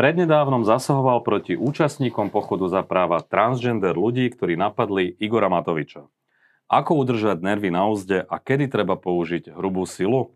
Prednedávnom zasahoval proti účastníkom pochodu za práva transgender ľudí, ktorí napadli Igora Matoviča. Ako udržať nervy na úzde a kedy treba použiť hrubú silu?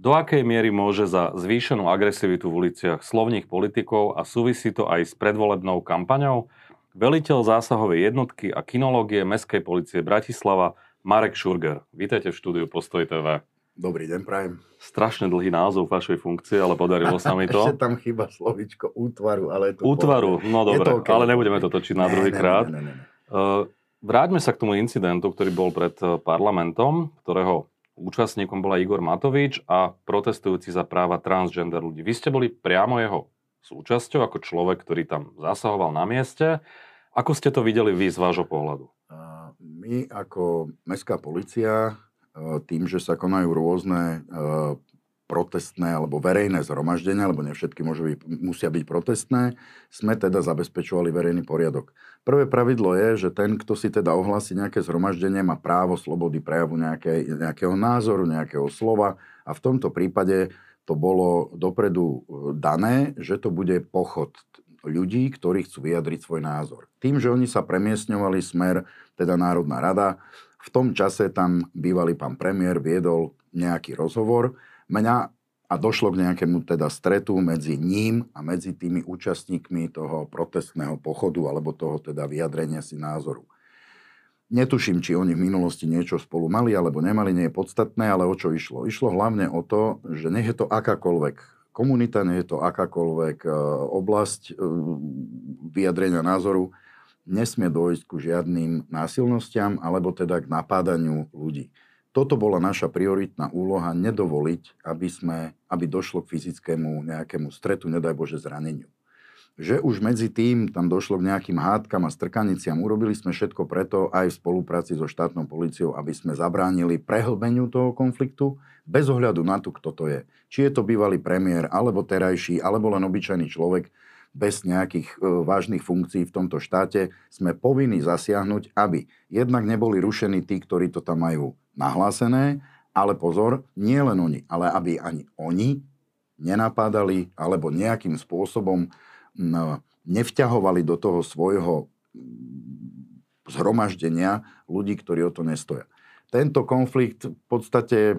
Do akej miery môže za zvýšenú agresivitu v uliciach slovných politikov a súvisí to aj s predvolebnou kampaňou? Veliteľ zásahovej jednotky a kinológie Mestskej policie Bratislava Marek Šurger. Vítajte v štúdiu Postoj TV. Dobrý deň, prajem. Strašne dlhý názov vašej funkcie, ale podarilo sa mi to. Ešte tam chyba slovičko útvaru, ale to Útvaru, povedal. no dobre, okay. ale nebudeme to točiť na druhý krát. Ne, ne, ne, ne. Uh, vráťme sa k tomu incidentu, ktorý bol pred eh, parlamentom, ktorého Účastníkom bola Igor Matovič a protestujúci za práva transgender ľudí. Vy ste boli priamo jeho súčasťou ako človek, ktorý tam zasahoval na mieste. Ako ste to videli vy z vášho pohľadu? My ako mestská policia, tým, že sa konajú rôzne protestné alebo verejné zhromaždenia, lebo nie všetky môžu byť, musia byť protestné, sme teda zabezpečovali verejný poriadok. Prvé pravidlo je, že ten, kto si teda ohlási nejaké zhromaždenie, má právo slobody prejavu nejaké, nejakého názoru, nejakého slova a v tomto prípade to bolo dopredu e, dané, že to bude pochod ľudí, ktorí chcú vyjadriť svoj názor. Tým, že oni sa premiestňovali smer, teda Národná rada, v tom čase tam bývalý pán premiér viedol nejaký rozhovor, mňa a došlo k nejakému teda stretu medzi ním a medzi tými účastníkmi toho protestného pochodu alebo toho teda vyjadrenia si názoru. Netuším, či oni v minulosti niečo spolu mali alebo nemali, nie je podstatné, ale o čo išlo? Išlo hlavne o to, že nech je to akákoľvek komunita, nech je to akákoľvek e, oblasť e, vyjadrenia názoru, nesmie dôjsť ku žiadnym násilnostiam alebo teda k napádaniu ľudí toto bola naša prioritná úloha, nedovoliť, aby, sme, aby došlo k fyzickému nejakému stretu, nedaj Bože zraneniu. Že už medzi tým tam došlo k nejakým hádkam a strkaniciam. Urobili sme všetko preto aj v spolupráci so štátnou policiou, aby sme zabránili prehlbeniu toho konfliktu, bez ohľadu na to, kto to je. Či je to bývalý premiér, alebo terajší, alebo len obyčajný človek, bez nejakých e, vážnych funkcií v tomto štáte, sme povinní zasiahnuť, aby jednak neboli rušení tí, ktorí to tam majú nahlásené, ale pozor, nie len oni, ale aby ani oni nenapádali alebo nejakým spôsobom nevťahovali do toho svojho zhromaždenia ľudí, ktorí o to nestoja. Tento konflikt v podstate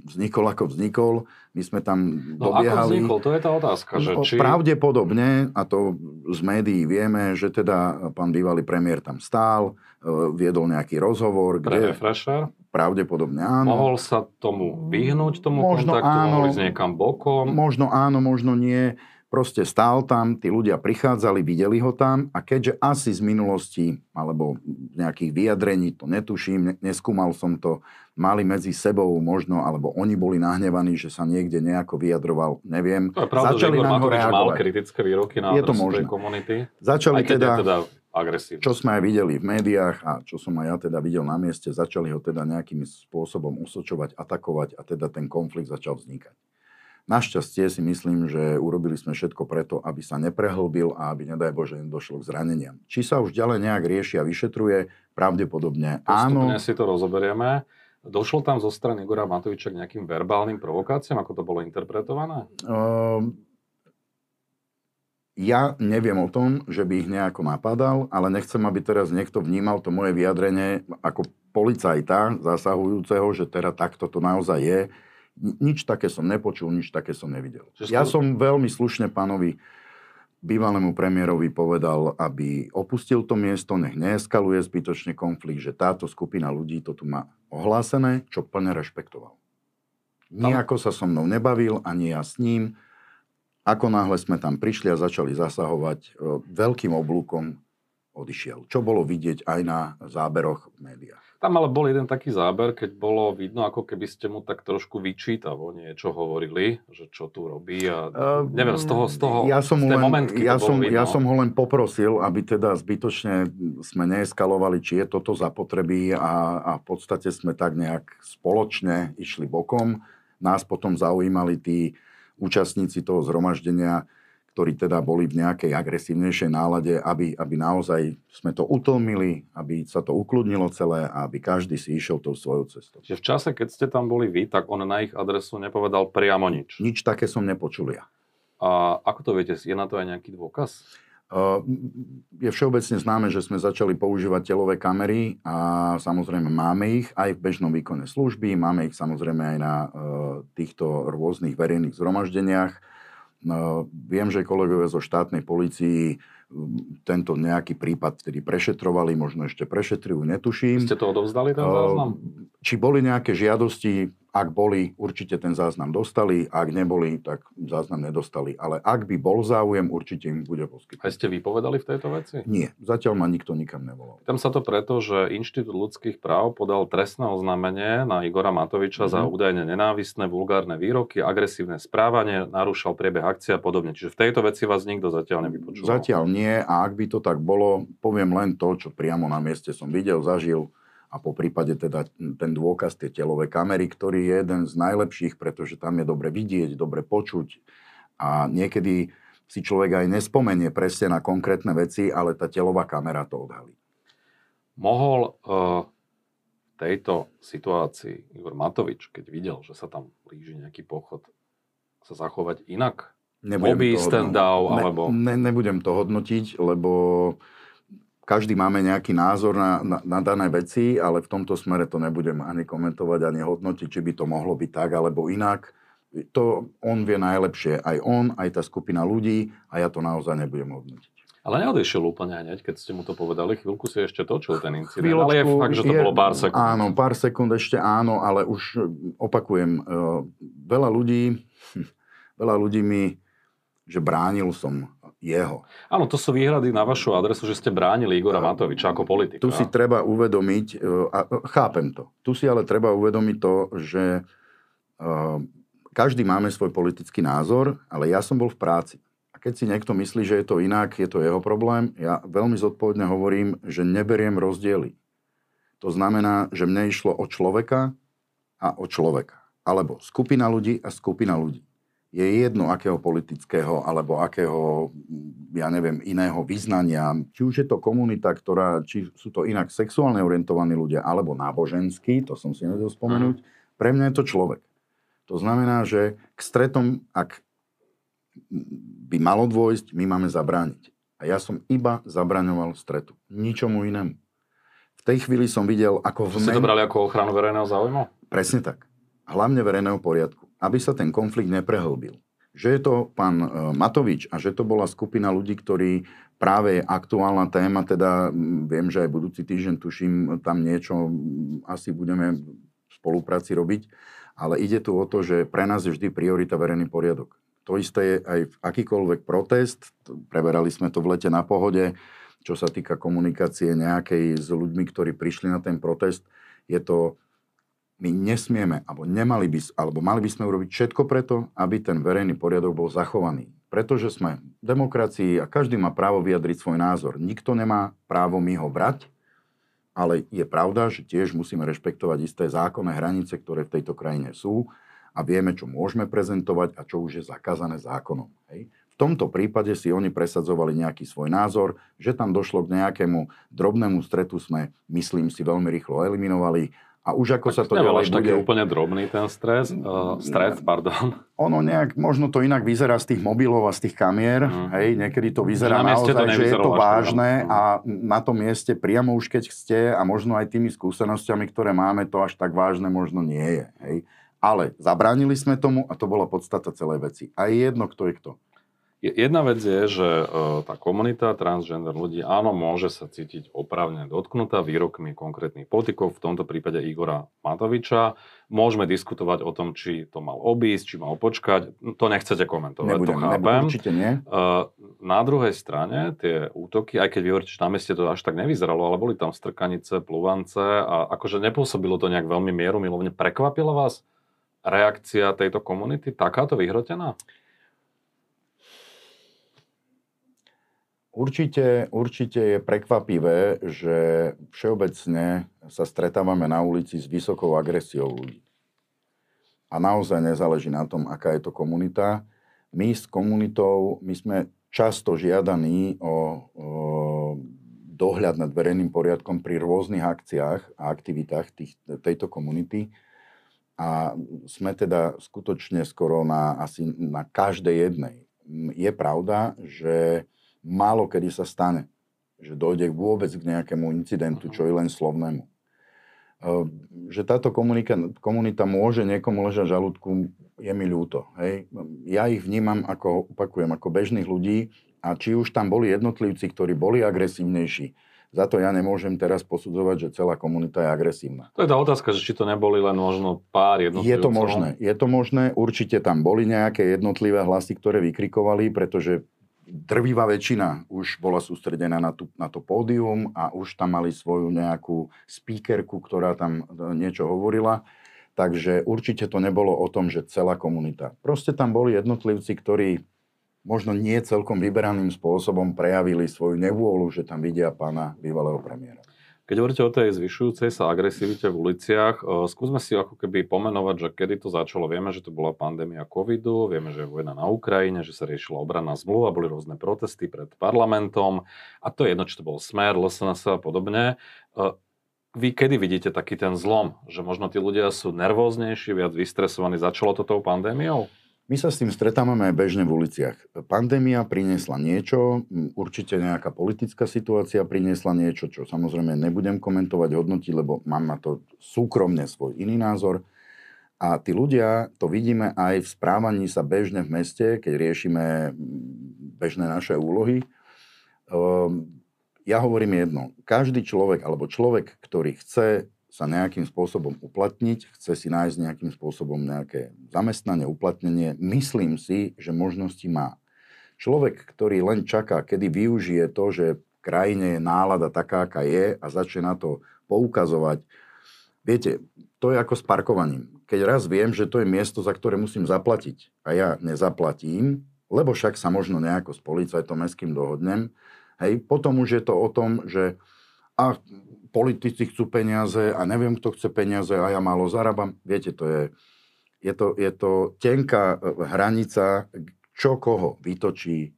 vznikol ako vznikol. My sme tam no, dobiehali... ako vznikol? To je tá otázka. Že či... Pravdepodobne, a to z médií vieme, že teda pán bývalý premiér tam stál, e, viedol nejaký rozhovor. Pre kde... refresher? Pravdepodobne áno. Mohol sa tomu vyhnúť, tomu možno kontaktu? Áno, mohol ísť niekam bokom? Možno áno, možno nie. Proste stál tam, tí ľudia prichádzali, videli ho tam a keďže asi z minulosti alebo nejakých vyjadrení, to netuším, neskúmal som to, mali medzi sebou možno, alebo oni boli nahnevaní, že sa niekde nejako vyjadroval, neviem. To je pravda, Začali že Igor Matovič mal kritické výroky na je to možné. komunity. Začali teda, teda agresívne. Čo sme aj videli v médiách a čo som aj ja teda videl na mieste, začali ho teda nejakým spôsobom usočovať, atakovať a teda ten konflikt začal vznikať. Našťastie si myslím, že urobili sme všetko preto, aby sa neprehlbil a aby, nedaj Bože, nedošlo k zraneniam. Či sa už ďalej nejak rieši a vyšetruje, pravdepodobne Postupne áno. si to rozoberieme. Došlo tam zo strany Igora Matoviča k nejakým verbálnym provokáciám, ako to bolo interpretované? Uh, ja neviem o tom, že by ich nejako napadal, ale nechcem, aby teraz niekto vnímal to moje vyjadrenie ako policajta zasahujúceho, že teda takto to naozaj je nič také som nepočul, nič také som nevidel. Ja som veľmi slušne pánovi bývalému premiérovi povedal, aby opustil to miesto, nech neeskaluje zbytočne konflikt, že táto skupina ľudí to tu má ohlásené, čo plne rešpektoval. Nijako sa so mnou nebavil, ani ja s ním. Ako náhle sme tam prišli a začali zasahovať, e, veľkým oblúkom odišiel. Čo bolo vidieť aj na záberoch v médiách. Tam ale bol jeden taký záber, keď bolo vidno, ako keby ste mu tak trošku vyčítavo niečo hovorili, že čo tu robí a uh, neviem, z toho, z toho ja som, len, moment, ja, som, ja som ho len poprosil, aby teda zbytočne sme neeskalovali, či je toto zapotreby a, a v podstate sme tak nejak spoločne išli bokom. Nás potom zaujímali tí účastníci toho zhromaždenia, ktorí teda boli v nejakej agresívnejšej nálade, aby, aby naozaj sme to utlmili, aby sa to ukludnilo celé a aby každý si išiel tou svojou cestou. Čiže v čase, keď ste tam boli vy, tak on na ich adresu nepovedal priamo nič? Nič také som nepočul ja. A ako to viete, je na to aj nejaký dôkaz? Je všeobecne známe, že sme začali používať telové kamery a samozrejme máme ich aj v bežnom výkone služby, máme ich samozrejme aj na týchto rôznych verejných zhromaždeniach. Viem, že kolegovia zo štátnej policii tento nejaký prípad vtedy prešetrovali, možno ešte prešetrujú, netuším. Ste to odovzdali, ten záznam? Či boli nejaké žiadosti, ak boli, určite ten záznam dostali, ak neboli, tak záznam nedostali. Ale ak by bol záujem, určite im bude poskytnúť. A ste vypovedali v tejto veci? Nie, zatiaľ ma nikto nikam nevolal. Tam sa to preto, že Inštitút ľudských práv podal trestné oznámenie na Igora Matoviča mm-hmm. za mhm. údajne nenávistné, vulgárne výroky, agresívne správanie, narúšal priebeh akcie a podobne. Čiže v tejto veci vás nikto zatiaľ nevypočul. Zatiaľ nie a ak by to tak bolo, poviem len to, čo priamo na mieste som videl, zažil a po prípade teda ten dôkaz, tie telové kamery, ktorý je jeden z najlepších, pretože tam je dobre vidieť, dobre počuť a niekedy si človek aj nespomenie presne na konkrétne veci, ale tá telová kamera to odhalí. Mohol uh, v tejto situácii Igor Matovič, keď videl, že sa tam blíži nejaký pochod, sa zachovať inak? Nebudem Bobby, stand down, ne, alebo... Ne, nebudem to hodnotiť, lebo každý máme nejaký názor na, na, na dané veci, ale v tomto smere to nebudem ani komentovať, ani hodnotiť, či by to mohlo byť tak alebo inak. To on vie najlepšie, aj on, aj tá skupina ľudí a ja to naozaj nebudem hodnotiť. Ale neodešiel úplne hneď, keď ste mu to povedali. Chvíľku si ešte točil ten incident, Chvíľočku, ale je fakt, že to je, bolo pár sekúnd. Áno, pár sekúnd ešte áno, ale už opakujem, uh, veľa ľudí, veľa ľudí mi, že bránil som jeho. Áno, to sú výhrady na vašu adresu, že ste bránili Igora Matoviča ako politika. Tu si treba uvedomiť, e, a e, chápem to, tu si ale treba uvedomiť to, že e, každý máme svoj politický názor, ale ja som bol v práci. A keď si niekto myslí, že je to inak, je to jeho problém, ja veľmi zodpovedne hovorím, že neberiem rozdiely. To znamená, že mne išlo o človeka a o človeka. Alebo skupina ľudí a skupina ľudí je jedno akého politického alebo akého, ja neviem, iného vyznania. Či už je to komunita, ktorá, či sú to inak sexuálne orientovaní ľudia alebo náboženskí, to som si nevedel spomenúť, pre mňa je to človek. To znamená, že k stretom, ak by malo dôjsť, my máme zabrániť. A ja som iba zabraňoval stretu. Ničomu inému. V tej chvíli som videl, ako v... Ste to brali ako ochranu verejného záujmu? Presne tak. Hlavne verejného poriadku aby sa ten konflikt neprehlbil. Že je to pán e, Matovič a že to bola skupina ľudí, ktorí práve aktuálna téma, teda viem, že aj budúci týždeň tuším, tam niečo asi budeme v spolupráci robiť, ale ide tu o to, že pre nás je vždy priorita verejný poriadok. To isté je aj v akýkoľvek protest, preberali sme to v lete na pohode, čo sa týka komunikácie nejakej s ľuďmi, ktorí prišli na ten protest, je to my nesmieme, alebo, nemali by, alebo mali by sme urobiť všetko preto, aby ten verejný poriadok bol zachovaný. Pretože sme v demokracii a každý má právo vyjadriť svoj názor. Nikto nemá právo mi ho brať, ale je pravda, že tiež musíme rešpektovať isté zákonné hranice, ktoré v tejto krajine sú a vieme, čo môžeme prezentovať a čo už je zakázané zákonom. Hej. V tomto prípade si oni presadzovali nejaký svoj názor, že tam došlo k nejakému drobnému stretu sme, myslím si, veľmi rýchlo eliminovali a už ako tak sa to ďalej bude... taký úplne drobný ten stres, uh, stres, pardon. Ono nejak, možno to inak vyzerá z tých mobilov a z tých kamier, mm. hej, niekedy to vyzerá na naozaj, to že je to vážne mm. a na tom mieste priamo už keď ste a možno aj tými skúsenosťami, ktoré máme, to až tak vážne možno nie je, hej. Ale zabránili sme tomu a to bola podstata celej veci. A je jedno, kto je kto. Jedna vec je, že e, tá komunita transgender ľudí, áno, môže sa cítiť opravne dotknutá výrokmi konkrétnych politikov, v tomto prípade Igora Matoviča. Môžeme diskutovať o tom, či to mal obísť, či mal počkať. To nechcete komentovať, nebudem, to chápem. Nebudem, určite nie. E, na druhej strane tie útoky, aj keď vy hovoríte, že na meste to až tak nevyzeralo, ale boli tam strkanice, pluvance a akože nepôsobilo to nejak veľmi mieru milovne. Prekvapila vás reakcia tejto komunity takáto vyhrotená? Určite, určite je prekvapivé, že všeobecne sa stretávame na ulici s vysokou agresiou ľudí. A naozaj nezáleží na tom, aká je to komunita. My s komunitou, my sme často žiadaní o, o dohľad nad verejným poriadkom pri rôznych akciách a aktivitách tých, tejto komunity. A sme teda skutočne skoro na, asi na každej jednej je pravda, že málo kedy sa stane, že dojde vôbec k nejakému incidentu, čo je len slovnému. Ehm, že táto komunika, komunita môže niekomu ležať žalúdku, je mi ľúto. Hej. Ja ich vnímam ako, opakujem, ako bežných ľudí a či už tam boli jednotlivci, ktorí boli agresívnejší, za to ja nemôžem teraz posudzovať, že celá komunita je agresívna. To je tá otázka, že či to neboli len možno pár jednotlivcov. Je to možné, je to možné. Určite tam boli nejaké jednotlivé hlasy, ktoré vykrikovali, pretože drvivá väčšina už bola sústredená na, tú, na to pódium a už tam mali svoju nejakú speakerku, ktorá tam e, niečo hovorila. Takže určite to nebolo o tom, že celá komunita. Proste tam boli jednotlivci, ktorí možno nie celkom vyberaným spôsobom prejavili svoju nevôľu, že tam vidia pána bývalého premiéra. Keď hovoríte o tej zvyšujúcej sa agresivite v uliciach, e, skúsme si ako keby pomenovať, že kedy to začalo. Vieme, že to bola pandémia covidu, vieme, že je vojna na Ukrajine, že sa riešila obranná zmluva, boli rôzne protesty pred parlamentom a to je jedno, či to bol Smer, LSNS a podobne. E, vy kedy vidíte taký ten zlom, že možno tí ľudia sú nervóznejší, viac vystresovaní? Začalo to tou pandémiou? My sa s tým stretávame aj bežne v uliciach. Pandémia priniesla niečo, určite nejaká politická situácia priniesla niečo, čo samozrejme nebudem komentovať, hodnotiť, lebo mám na to súkromne svoj iný názor. A tí ľudia, to vidíme aj v správaní sa bežne v meste, keď riešime bežné naše úlohy. Ehm, ja hovorím jedno. Každý človek, alebo človek, ktorý chce sa nejakým spôsobom uplatniť, chce si nájsť nejakým spôsobom nejaké zamestnanie, uplatnenie, myslím si, že možnosti má. Človek, ktorý len čaká, kedy využije to, že v krajine je nálada taká, aká je a začne na to poukazovať. Viete, to je ako s parkovaním. Keď raz viem, že to je miesto, za ktoré musím zaplatiť a ja nezaplatím, lebo však sa možno nejako s policajtom mestským dohodnem, hej, potom už je to o tom, že a politici chcú peniaze a neviem, kto chce peniaze a ja málo zarábam. Viete, to je, je, to, je to tenká e, hranica, čo koho vytočí,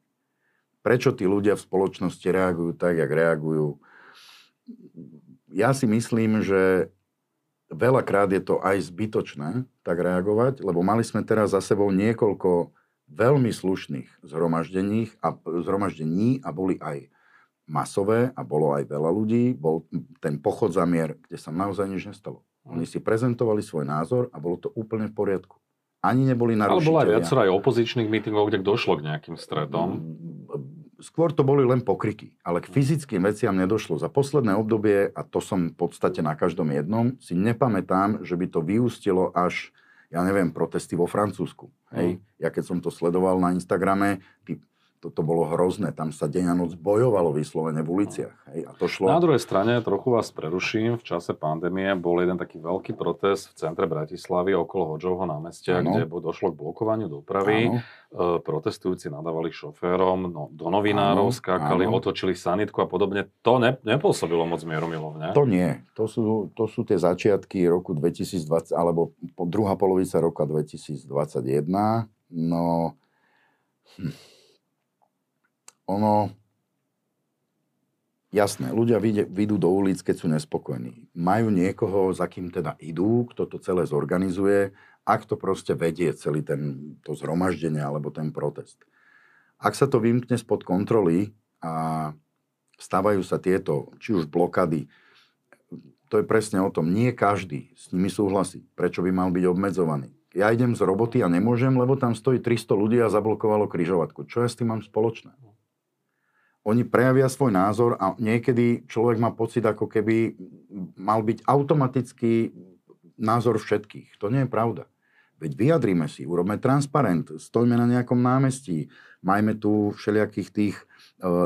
prečo tí ľudia v spoločnosti reagujú tak, jak reagujú. Ja si myslím, že veľakrát je to aj zbytočné tak reagovať, lebo mali sme teraz za sebou niekoľko veľmi slušných zhromaždení a, zhromaždení a boli aj masové a bolo aj veľa ľudí, bol ten pochod za mier, kde sa naozaj nič nestalo. Oni si prezentovali svoj názor a bolo to úplne v poriadku. Ani neboli narušiteľia. Ale bolo aj viacero aj opozičných mítingov, kde došlo k nejakým stretom. Mm, skôr to boli len pokriky, ale k fyzickým veciam nedošlo. Za posledné obdobie, a to som v podstate na každom jednom, si nepamätám, že by to vyústilo až, ja neviem, protesty vo Francúzsku. Hej? Mm. Ja keď som to sledoval na Instagrame, tí to bolo hrozné. Tam sa deň a noc bojovalo vyslovene v uliciach. Hej, a to šlo... Na druhej strane, trochu vás preruším, v čase pandémie bol jeden taký veľký protest v centre Bratislavy okolo Hodžovho námestia, ano. kde došlo k blokovaniu dopravy. Ano. E, protestujúci nadávali šoférom, no, do novinárov ano. skákali, ano. otočili sanitku a podobne. To ne, nepôsobilo moc mieromilovne. To nie. To sú, to sú tie začiatky roku 2020, alebo druhá polovica roka 2021. No... Hm ono, jasné, ľudia vyjdú do ulic, keď sú nespokojní. Majú niekoho, za kým teda idú, kto to celé zorganizuje, ak to proste vedie celý ten, to zhromaždenie alebo ten protest. Ak sa to vymkne spod kontroly a stávajú sa tieto, či už blokady, to je presne o tom. Nie každý s nimi súhlasí. Prečo by mal byť obmedzovaný? Ja idem z roboty a nemôžem, lebo tam stojí 300 ľudí a zablokovalo kryžovatku. Čo ja s tým mám spoločné? Oni prejavia svoj názor a niekedy človek má pocit, ako keby mal byť automatický názor všetkých. To nie je pravda. Veď vyjadrime si, urobme transparent, stojme na nejakom námestí, majme tu všelijakých tých e,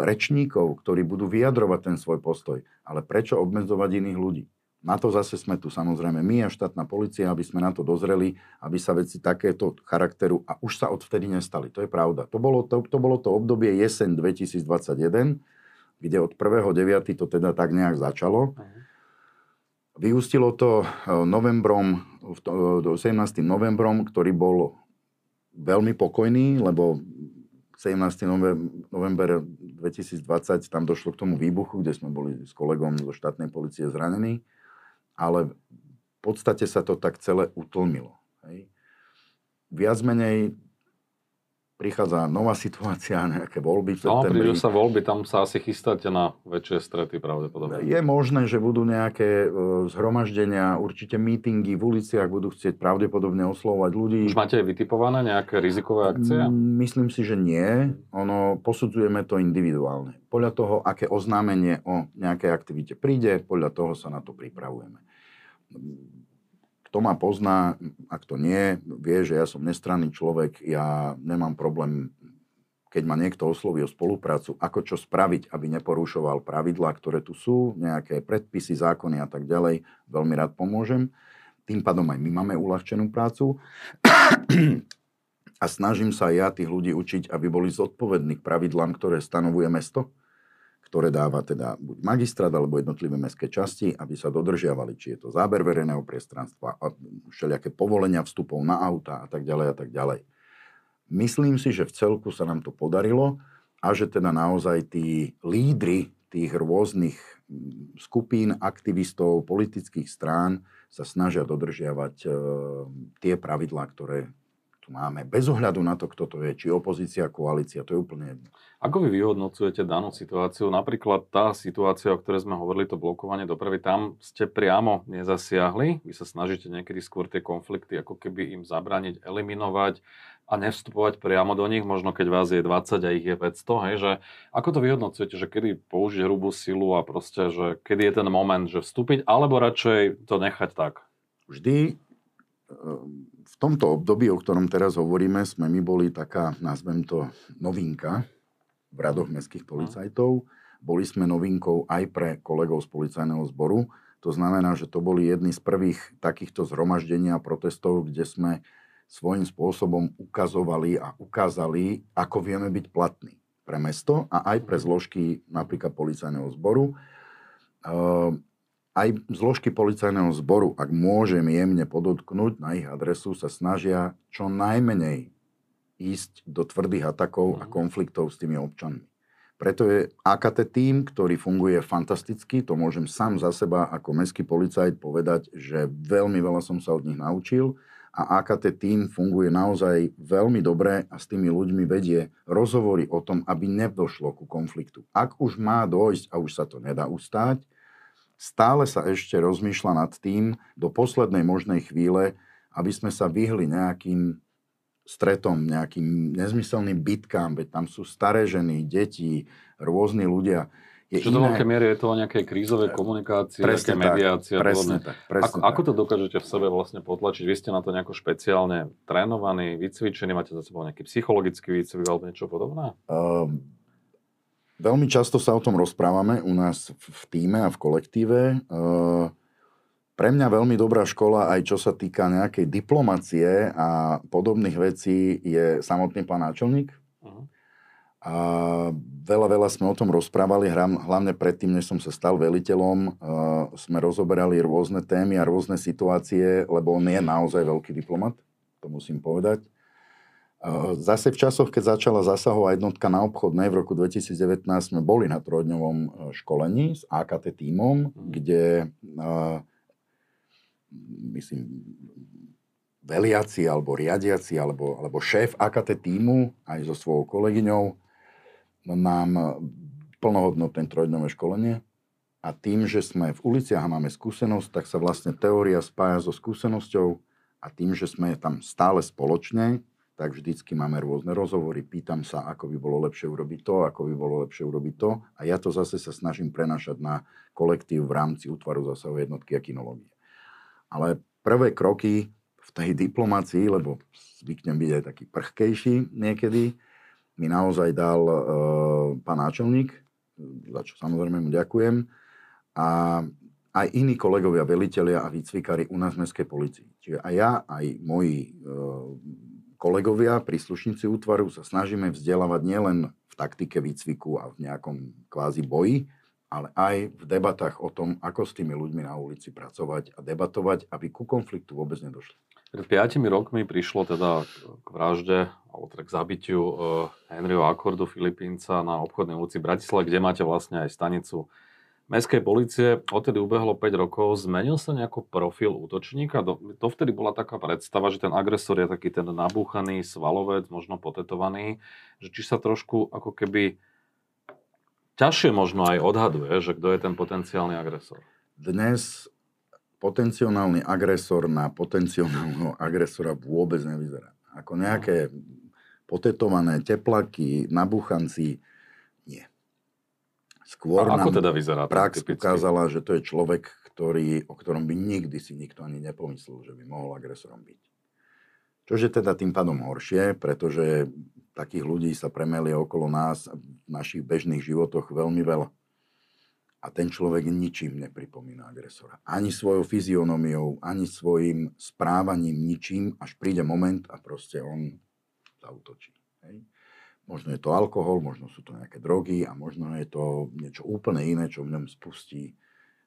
rečníkov, ktorí budú vyjadrovať ten svoj postoj. Ale prečo obmedzovať iných ľudí? Na to zase sme tu samozrejme my a štátna policia, aby sme na to dozreli, aby sa veci takéto charakteru, a už sa odvtedy nestali, to je pravda. To bolo to, to, bolo to obdobie jeseň 2021, kde od 1.9. to teda tak nejak začalo. Vyústilo to e, novembrom, 17. novembrom, ktorý bol veľmi pokojný, lebo 17. november 2020 tam došlo k tomu výbuchu, kde sme boli s kolegom zo štátnej policie zranení ale v podstate sa to tak celé utlmilo. Hej. Viac menej prichádza nová situácia, nejaké voľby v No, prídu sa voľby, tam sa asi chystáte na väčšie strety pravdepodobne. Je možné, že budú nejaké e, zhromaždenia, určite mítingy v uliciach, budú chcieť pravdepodobne oslovovať ľudí. Už máte aj vytipované nejaké rizikové akcie? Myslím si, že nie. Ono, posudzujeme to individuálne. Podľa toho, aké oznámenie o nejakej aktivite príde, podľa toho sa na to pripravujeme. Kto ma pozná, ak to nie, vie, že ja som nestranný človek, ja nemám problém, keď ma niekto osloví o spoluprácu, ako čo spraviť, aby neporušoval pravidlá, ktoré tu sú, nejaké predpisy, zákony a tak ďalej, veľmi rád pomôžem. Tým pádom aj my máme uľahčenú prácu a snažím sa ja tých ľudí učiť, aby boli zodpovední k pravidlám, ktoré stanovuje mesto, ktoré dáva teda buď magistrát alebo jednotlivé mestské časti, aby sa dodržiavali, či je to záber verejného priestranstva, všelijaké povolenia vstupov na auta a tak ďalej a tak ďalej. Myslím si, že v celku sa nám to podarilo a že teda naozaj tí lídry tých rôznych mm, skupín, aktivistov, politických strán sa snažia dodržiavať e, tie pravidlá, ktoré tu máme. Bez ohľadu na to, kto to je, či opozícia, koalícia, to je úplne jedno. Ako vy vyhodnocujete danú situáciu? Napríklad tá situácia, o ktorej sme hovorili, to blokovanie dopravy, tam ste priamo nezasiahli. Vy sa snažíte niekedy skôr tie konflikty ako keby im zabrániť, eliminovať a nevstupovať priamo do nich, možno keď vás je 20 a ich je 500, hej, že ako to vyhodnocujete, že kedy použiť hrubú silu a proste, že kedy je ten moment, že vstúpiť, alebo radšej to nechať tak? Vždy e, v tomto období, o ktorom teraz hovoríme, sme my boli taká, nazvem to, novinka v radoch mestských policajtov. Boli sme novinkou aj pre kolegov z policajného zboru. To znamená, že to boli jedni z prvých takýchto zhromaždení a protestov, kde sme svojím spôsobom ukazovali a ukázali, ako vieme byť platní pre mesto a aj pre zložky napríklad policajného zboru. Aj zložky policajného zboru, ak môžem jemne podotknúť na ich adresu, sa snažia čo najmenej ísť do tvrdých atakov a konfliktov s tými občanmi. Preto je AKT tým, ktorý funguje fantasticky, to môžem sám za seba ako mestský policajt povedať, že veľmi veľa som sa od nich naučil a AKT tým funguje naozaj veľmi dobre a s tými ľuďmi vedie rozhovory o tom, aby nedošlo ku konfliktu. Ak už má dojsť a už sa to nedá ustáť, stále sa ešte rozmýšľa nad tým do poslednej možnej chvíle, aby sme sa vyhli nejakým stretom, nejakým nezmyselným bitkám, veď tam sú staré ženy, deti, rôzni ľudia. Je Čiže do veľkej miery je to o nejakej krízovej komunikácii, nejakej mediácii a presne tak, presne ako, tak. ako to dokážete v sebe vlastne potlačiť? Vy ste na to nejako špeciálne trénovaní, vycvičení, máte za sebou nejaký psychologický výcvik alebo niečo podobné? Um, veľmi často sa o tom rozprávame u nás v, týme a v kolektíve. Uh, pre mňa veľmi dobrá škola, aj čo sa týka nejakej diplomacie a podobných vecí, je samotný pán náčelník. Uh-huh. A veľa, veľa sme o tom rozprávali, hlavne predtým, než som sa stal veliteľom, sme rozoberali rôzne témy a rôzne situácie, lebo on je naozaj veľký diplomat, to musím povedať. Zase v časoch, keď začala zasahová jednotka na obchodnej v roku 2019, sme boli na trojdňovom školení s AKT týmom, kde myslím, veliaci alebo riadiaci alebo, alebo šéf AKT týmu aj so svojou kolegyňou nám plnohodnotné trojdňové školenie. A tým, že sme v uliciach a máme skúsenosť, tak sa vlastne teória spája so skúsenosťou a tým, že sme tam stále spoločne, tak vždycky máme rôzne rozhovory, pýtam sa, ako by bolo lepšie urobiť to, ako by bolo lepšie urobiť to a ja to zase sa snažím prenašať na kolektív v rámci útvaru zasahovej jednotky a kinológie. Ale prvé kroky v tej diplomácii, lebo zvyknem byť aj taký prchkejší niekedy, mi naozaj dal e, pán náčelník, za čo samozrejme mu ďakujem, a aj iní kolegovia, velitelia a výcvikári u nás v mestskej policii. Čiže aj ja, aj moji e, kolegovia, príslušníci útvaru sa snažíme vzdelávať nielen v taktike výcviku a v nejakom kvázi boji, ale aj v debatách o tom, ako s tými ľuďmi na ulici pracovať a debatovať, aby ku konfliktu vôbec nedošlo. Pred 5 rokmi prišlo teda k vražde, alebo teda k zabitiu uh, Henryho Akordu, Filipínca na obchodnej ulici Bratislava, kde máte vlastne aj stanicu mestskej policie, odtedy ubehlo 5 rokov, zmenil sa nejako profil útočníka? Do, vtedy bola taká predstava, že ten agresor je taký ten nabúchaný svalovec, možno potetovaný, že či sa trošku ako keby ťažšie možno aj odhaduje, že kto je ten potenciálny agresor. Dnes potenciálny agresor na potenciálneho agresora vôbec nevyzerá. Ako nejaké potetované teplaky, nabuchanci. Skôr A ako teda vyzerá? Prax ukázala, že to je človek, ktorý, o ktorom by nikdy si nikto ani nepomyslel, že by mohol agresorom byť. Čože teda tým pádom horšie, pretože takých ľudí sa premelie okolo nás v našich bežných životoch veľmi veľa. A ten človek ničím nepripomína agresora. Ani svojou fyzionomiou, ani svojim správaním, ničím, až príde moment a proste on zautočí. Hej. Možno je to alkohol, možno sú to nejaké drogy a možno je to niečo úplne iné, čo v ňom spustí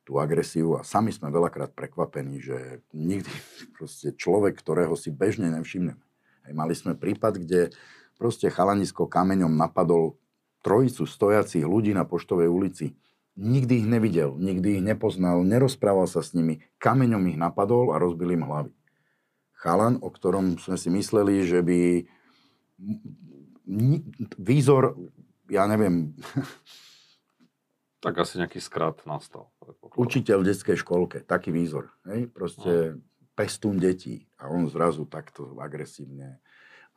tú agresiu a sami sme veľakrát prekvapení, že nikdy proste človek, ktorého si bežne nevšimneme. Hej, mali sme prípad, kde proste chalanisko kameňom napadol trojicu stojacích ľudí na Poštovej ulici. Nikdy ich nevidel, nikdy ich nepoznal, nerozprával sa s nimi. Kameňom ich napadol a rozbil im hlavy. Chalan, o ktorom sme si mysleli, že by výzor, ja neviem, Tak asi nejaký skrat nastal. Učiteľ v detskej školke, taký výzor. Hej? Proste no. pestún detí a on zrazu takto agresívne.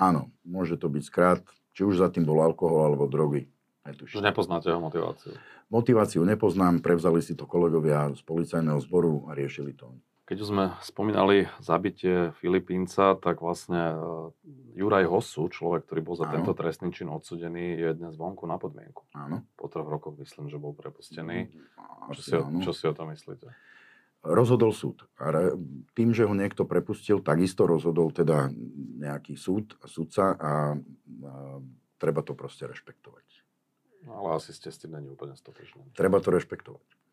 Áno, môže to byť skrat, či už za tým bol alkohol alebo drogy. Netuším. Nepoznáte jeho motiváciu? Motiváciu nepoznám, prevzali si to kolegovia z policajného zboru a riešili to. Keď už sme spomínali zabitie Filipínca, tak vlastne e, Juraj Hosu, človek, ktorý bol za tento trestný čin odsudený, je dnes vonku na podmienku. Áno. Po troch rokoch myslím, že bol prepustený. Čo si, o, čo si o tom myslíte? Rozhodol súd. A tým, že ho niekto prepustil, takisto rozhodol teda nejaký súd, sudca a, a treba to proste rešpektovať. No, ale asi ste s tým není úplne stotočný. Treba to rešpektovať.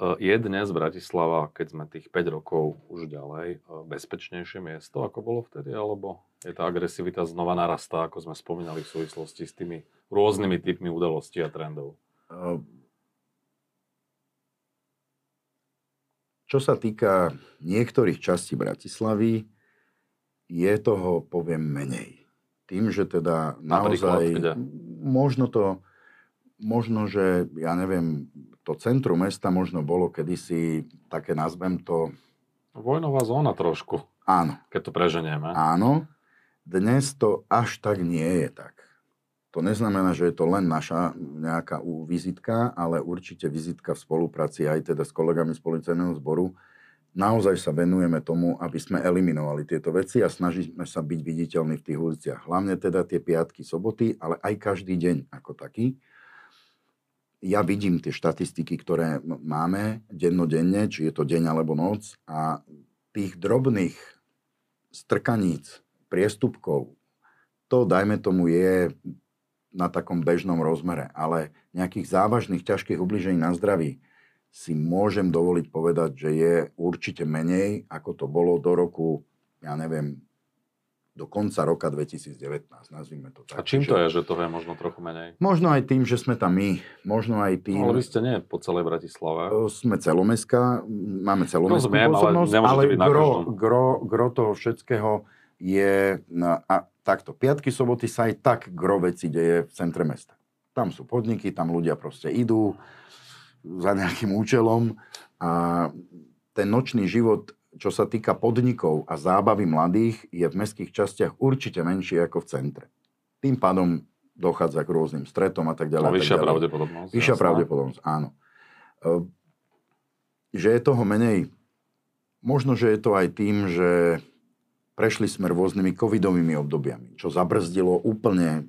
Eh, je dnes Bratislava, keď sme tých 5 rokov už ďalej, eh, bezpečnejšie miesto, ako bolo vtedy, alebo je tá agresivita znova narastá, ako sme spomínali v súvislosti s tými rôznymi typmi udalostí a trendov? Eh, čo sa týka niektorých častí Bratislavy, je toho, poviem, menej. Tým, že teda naozaj... Možno to... Možno, že, ja neviem, to centrum mesta možno bolo kedysi také, nazvem to... Vojnová zóna trošku. Áno. Keď to preženieme. Áno. Dnes to až tak nie je tak. To neznamená, že je to len naša nejaká vizitka, ale určite vizitka v spolupráci aj teda s kolegami z policajného zboru. Naozaj sa venujeme tomu, aby sme eliminovali tieto veci a snažíme sa byť viditeľní v tých uliciach. Hlavne teda tie piatky, soboty, ale aj každý deň ako taký ja vidím tie štatistiky, ktoré máme dennodenne, či je to deň alebo noc a tých drobných strkaníc, priestupkov, to dajme tomu je na takom bežnom rozmere, ale nejakých závažných, ťažkých ubližení na zdraví si môžem dovoliť povedať, že je určite menej, ako to bolo do roku, ja neviem, do konca roka 2019, nazvime to tak. A čím to je, že toho je možno trochu menej? Možno aj tým, že sme tam my, možno aj tým... No, ale vy ste nie po celej Bratislave. Sme celomestská, máme celomestskú no, pôsobnosť, ale, ale gro, gro, gro toho všetkého je... A takto, piatky, soboty sa aj tak gro veci deje v centre mesta. Tam sú podniky, tam ľudia proste idú za nejakým účelom a ten nočný život čo sa týka podnikov a zábavy mladých, je v mestských častiach určite menší ako v centre. Tým pádom dochádza k rôznym stretom a tak ďalej. No, vyššia pravdepodobnosť. Vyššia jasná. pravdepodobnosť, áno. Ehm, že je toho menej, možno, že je to aj tým, že prešli sme rôznymi covidovými obdobiami, čo zabrzdilo úplne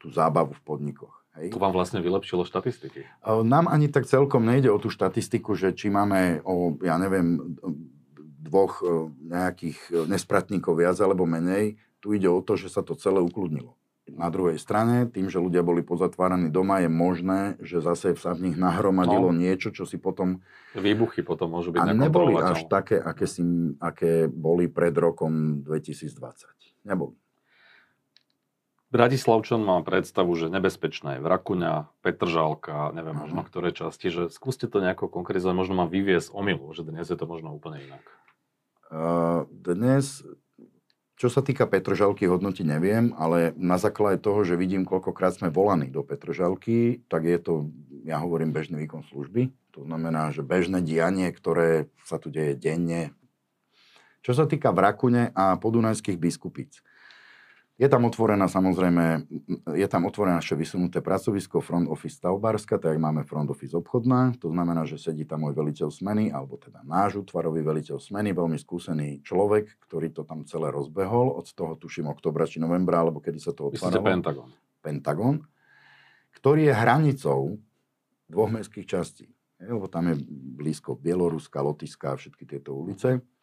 tú zábavu v podnikoch. Hej. To vám vlastne vylepšilo štatistiky? Ehm, nám ani tak celkom nejde o tú štatistiku, že či máme o, ja neviem, dvoch e, nejakých e, nespratníkov viac alebo menej. Tu ide o to, že sa to celé ukludnilo. Na druhej strane, tým, že ľudia boli pozatváraní doma, je možné, že zase sa v nich nahromadilo no. niečo, čo si potom... Výbuchy potom môžu byť A neboli až také, aké, si, aké boli pred rokom 2020. Neboli. Bratislavčan má predstavu, že nebezpečná je Vrakuňa, Petržálka, neviem Áno. možno ktoré časti, že skúste to nejako konkretizovať, možno mám vyviesť omylu, že dnes je to možno úplne inak. Dnes, čo sa týka Petržalky, hodnotiť neviem, ale na základe toho, že vidím, koľkokrát sme volaní do Petržalky, tak je to, ja hovorím, bežný výkon služby. To znamená, že bežné dianie, ktoré sa tu deje denne. Čo sa týka Vrakune a podunajských biskupíc. Je tam otvorená samozrejme, je tam otvorené naše vysunuté pracovisko Front Office Stavbárska, tak máme Front Office obchodná. To znamená, že sedí tam môj veliteľ smeny, alebo teda náš útvarový veliteľ smeny, veľmi skúsený človek, ktorý to tam celé rozbehol. Od toho tuším oktobra či novembra, alebo kedy sa to otváralo. Pentagon? Pentagon, ktorý je hranicou dvoch mestských častí. Lebo tam je blízko Bieloruska, Lotyšska a všetky tieto ulice. Mm,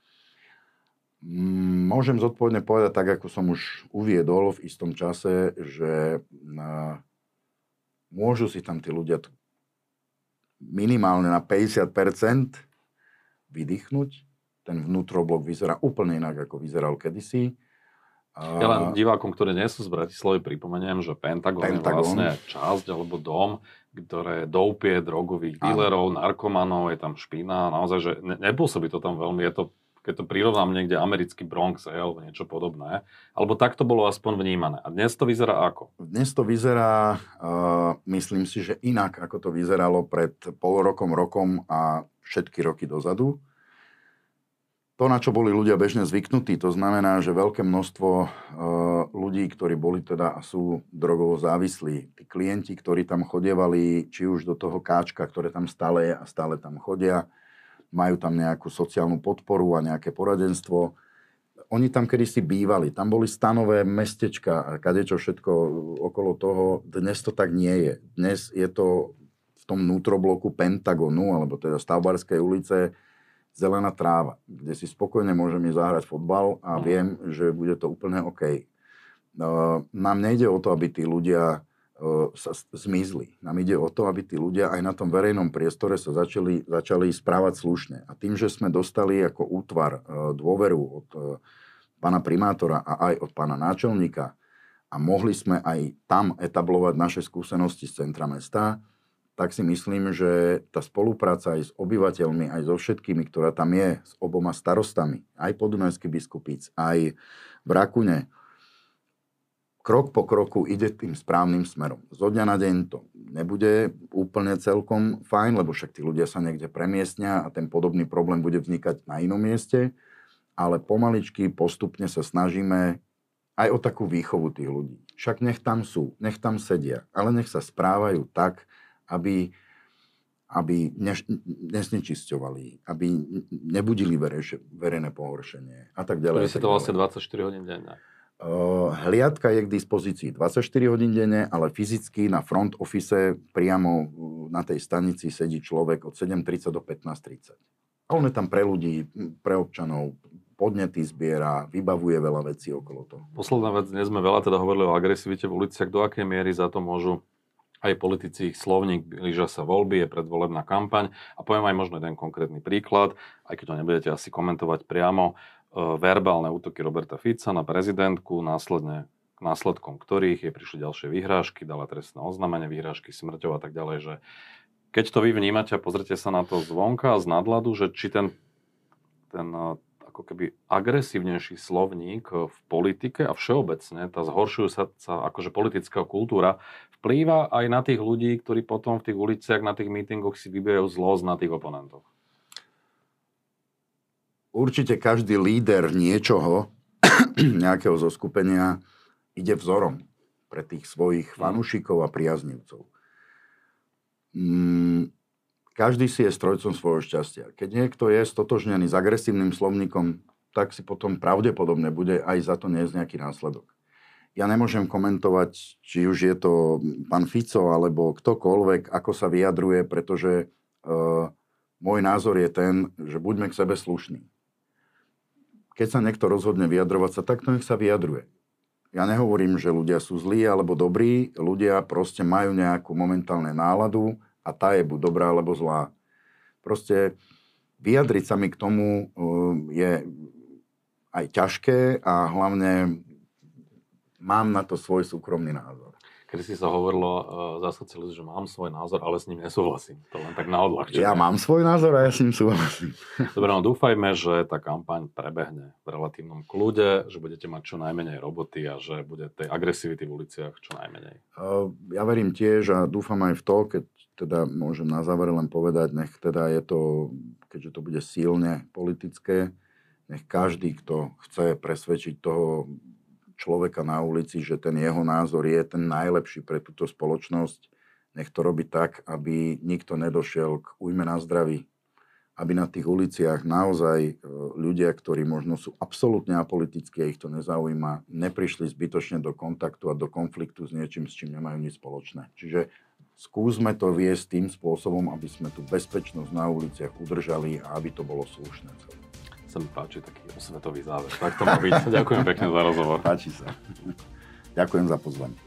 Môžem zodpovedne povedať, tak ako som už uviedol v istom čase, že na, môžu si tam tí ľudia minimálne na 50% vydýchnuť. Ten vnútroblok vyzerá úplne inak, ako vyzeral kedysi. A- Ja len divákom, ktorí nie sú z Bratislavy, pripomeniem, že Pentagon, Pentagon. je vlastne časť alebo dom, ktoré doupie drogových dílerov, narkomanov, je tam špína, naozaj, že ne, nepôsobí to tam veľmi, je to, keď to prirovnám niekde americký Bronx hej, alebo niečo podobné, alebo tak to bolo aspoň vnímané. A dnes to vyzerá ako? Dnes to vyzerá, uh, myslím si, že inak, ako to vyzeralo pred pol rokom, rokom a všetky roky dozadu. To, na čo boli ľudia bežne zvyknutí, to znamená, že veľké množstvo uh, ľudí, ktorí boli teda a sú drogovo závislí, tí klienti, ktorí tam chodievali, či už do toho káčka, ktoré tam stále je a stále tam chodia, majú tam nejakú sociálnu podporu a nejaké poradenstvo, oni tam kedysi bývali, tam boli stanové mestečka a kadečo všetko okolo toho. Dnes to tak nie je. Dnes je to v tom vnútrobloku Pentagonu, alebo teda Stavbarskej ulice, zelená tráva, kde si spokojne môžem ísť zahrať fotbal a Mhm. viem, že bude to úplne OK. Uh, Nám nejde o to, aby tí ľudia sa s- zmizli. Nám ide o to, aby tí ľudia aj na tom verejnom priestore sa začali, začali správať slušne. A tým, že sme dostali ako útvar uh, dôveru od uh, pána primátora a aj od pána náčelníka a mohli sme aj tam etablovať naše skúsenosti z centra mesta, tak si myslím, že tá spolupráca aj s obyvateľmi, aj so všetkými, ktorá tam je, s oboma starostami, aj Podunajský biskupíc, aj v Rakune, krok po kroku ide tým správnym smerom. Zo dňa na deň to nebude úplne celkom fajn, lebo však tí ľudia sa niekde premiestnia a ten podobný problém bude vznikať na inom mieste, ale pomaličky, postupne sa snažíme aj o takú výchovu tých ľudí. Však nech tam sú, nech tam sedia, ale nech sa správajú tak, aby, aby neš, nesnečisťovali, aby nebudili verejše, verejné pohoršenie a tak ďalej. Ktorý si to vlastne 24 hodín denne. Hliadka je k dispozícii 24 hodín denne, ale fyzicky na front office priamo na tej stanici sedí človek od 7.30 do 15.30. A on je tam pre ľudí, pre občanov, podnety zbiera, vybavuje veľa vecí okolo toho. Posledná vec, dnes sme veľa teda hovorili o agresivite v uliciach, do akej miery za to môžu aj politici, ich slovník, blížia sa voľby, je predvolebná kampaň a poviem aj možno jeden konkrétny príklad, aj keď to nebudete asi komentovať priamo, verbálne útoky Roberta Fica na prezidentku, následne k následkom ktorých je prišli ďalšie vyhrážky, dala trestné oznámenie, vyhrážky smrťou a tak ďalej, že keď to vy vnímate a pozrite sa na to zvonka a z nadhľadu, že či ten, ten e, ako keby agresívnejší slovník v politike a všeobecne, tá zhoršujúca sa akože politická kultúra vplýva aj na tých ľudí, ktorí potom v tých uliciach, na tých mítingoch si vybijajú zlosť na tých oponentov. Určite každý líder niečoho, nejakého zoskupenia, ide vzorom pre tých svojich fanúšikov a priaznivcov. Mm, každý si je strojcom svojho šťastia. Keď niekto je stotožnený s agresívnym slovníkom, tak si potom pravdepodobne bude aj za to niesť nejaký následok. Ja nemôžem komentovať, či už je to pán Fico alebo ktokoľvek, ako sa vyjadruje, pretože uh, môj názor je ten, že buďme k sebe slušní. Keď sa niekto rozhodne vyjadrovať sa, tak to nech sa vyjadruje. Ja nehovorím, že ľudia sú zlí alebo dobrí, ľudia proste majú nejakú momentálne náladu a tá je buď dobrá alebo zlá. Proste vyjadriť sa mi k tomu uh, je aj ťažké a hlavne mám na to svoj súkromný názor. Kedy si sa hovorilo uh, za socializmu, že mám svoj názor, ale s ním nesúhlasím. To len tak na odľahčenie. Ja mám svoj názor a ja s ním súhlasím. Dobre, no dúfajme, že tá kampaň prebehne v relatívnom kľude, že budete mať čo najmenej roboty a že bude tej agresivity v uliciach čo najmenej. Uh, ja verím tiež a dúfam aj v to, keď teda môžem na záver len povedať, nech teda je to, keďže to bude silne politické, nech každý, kto chce presvedčiť toho človeka na ulici, že ten jeho názor je ten najlepší pre túto spoločnosť, nech to robí tak, aby nikto nedošiel k ujme na zdraví. Aby na tých uliciach naozaj e, ľudia, ktorí možno sú absolútne apolitickí a ich to nezaujíma, neprišli zbytočne do kontaktu a do konfliktu s niečím, s čím nemajú nič spoločné. Čiže skúsme to viesť tým spôsobom, aby sme tú bezpečnosť na uliciach udržali a aby to bolo slušné celé sa mi páči taký osvetový záver. Tak to má byť. Ďakujem pekne za rozhovor. Páči sa. Ďakujem za pozvanie.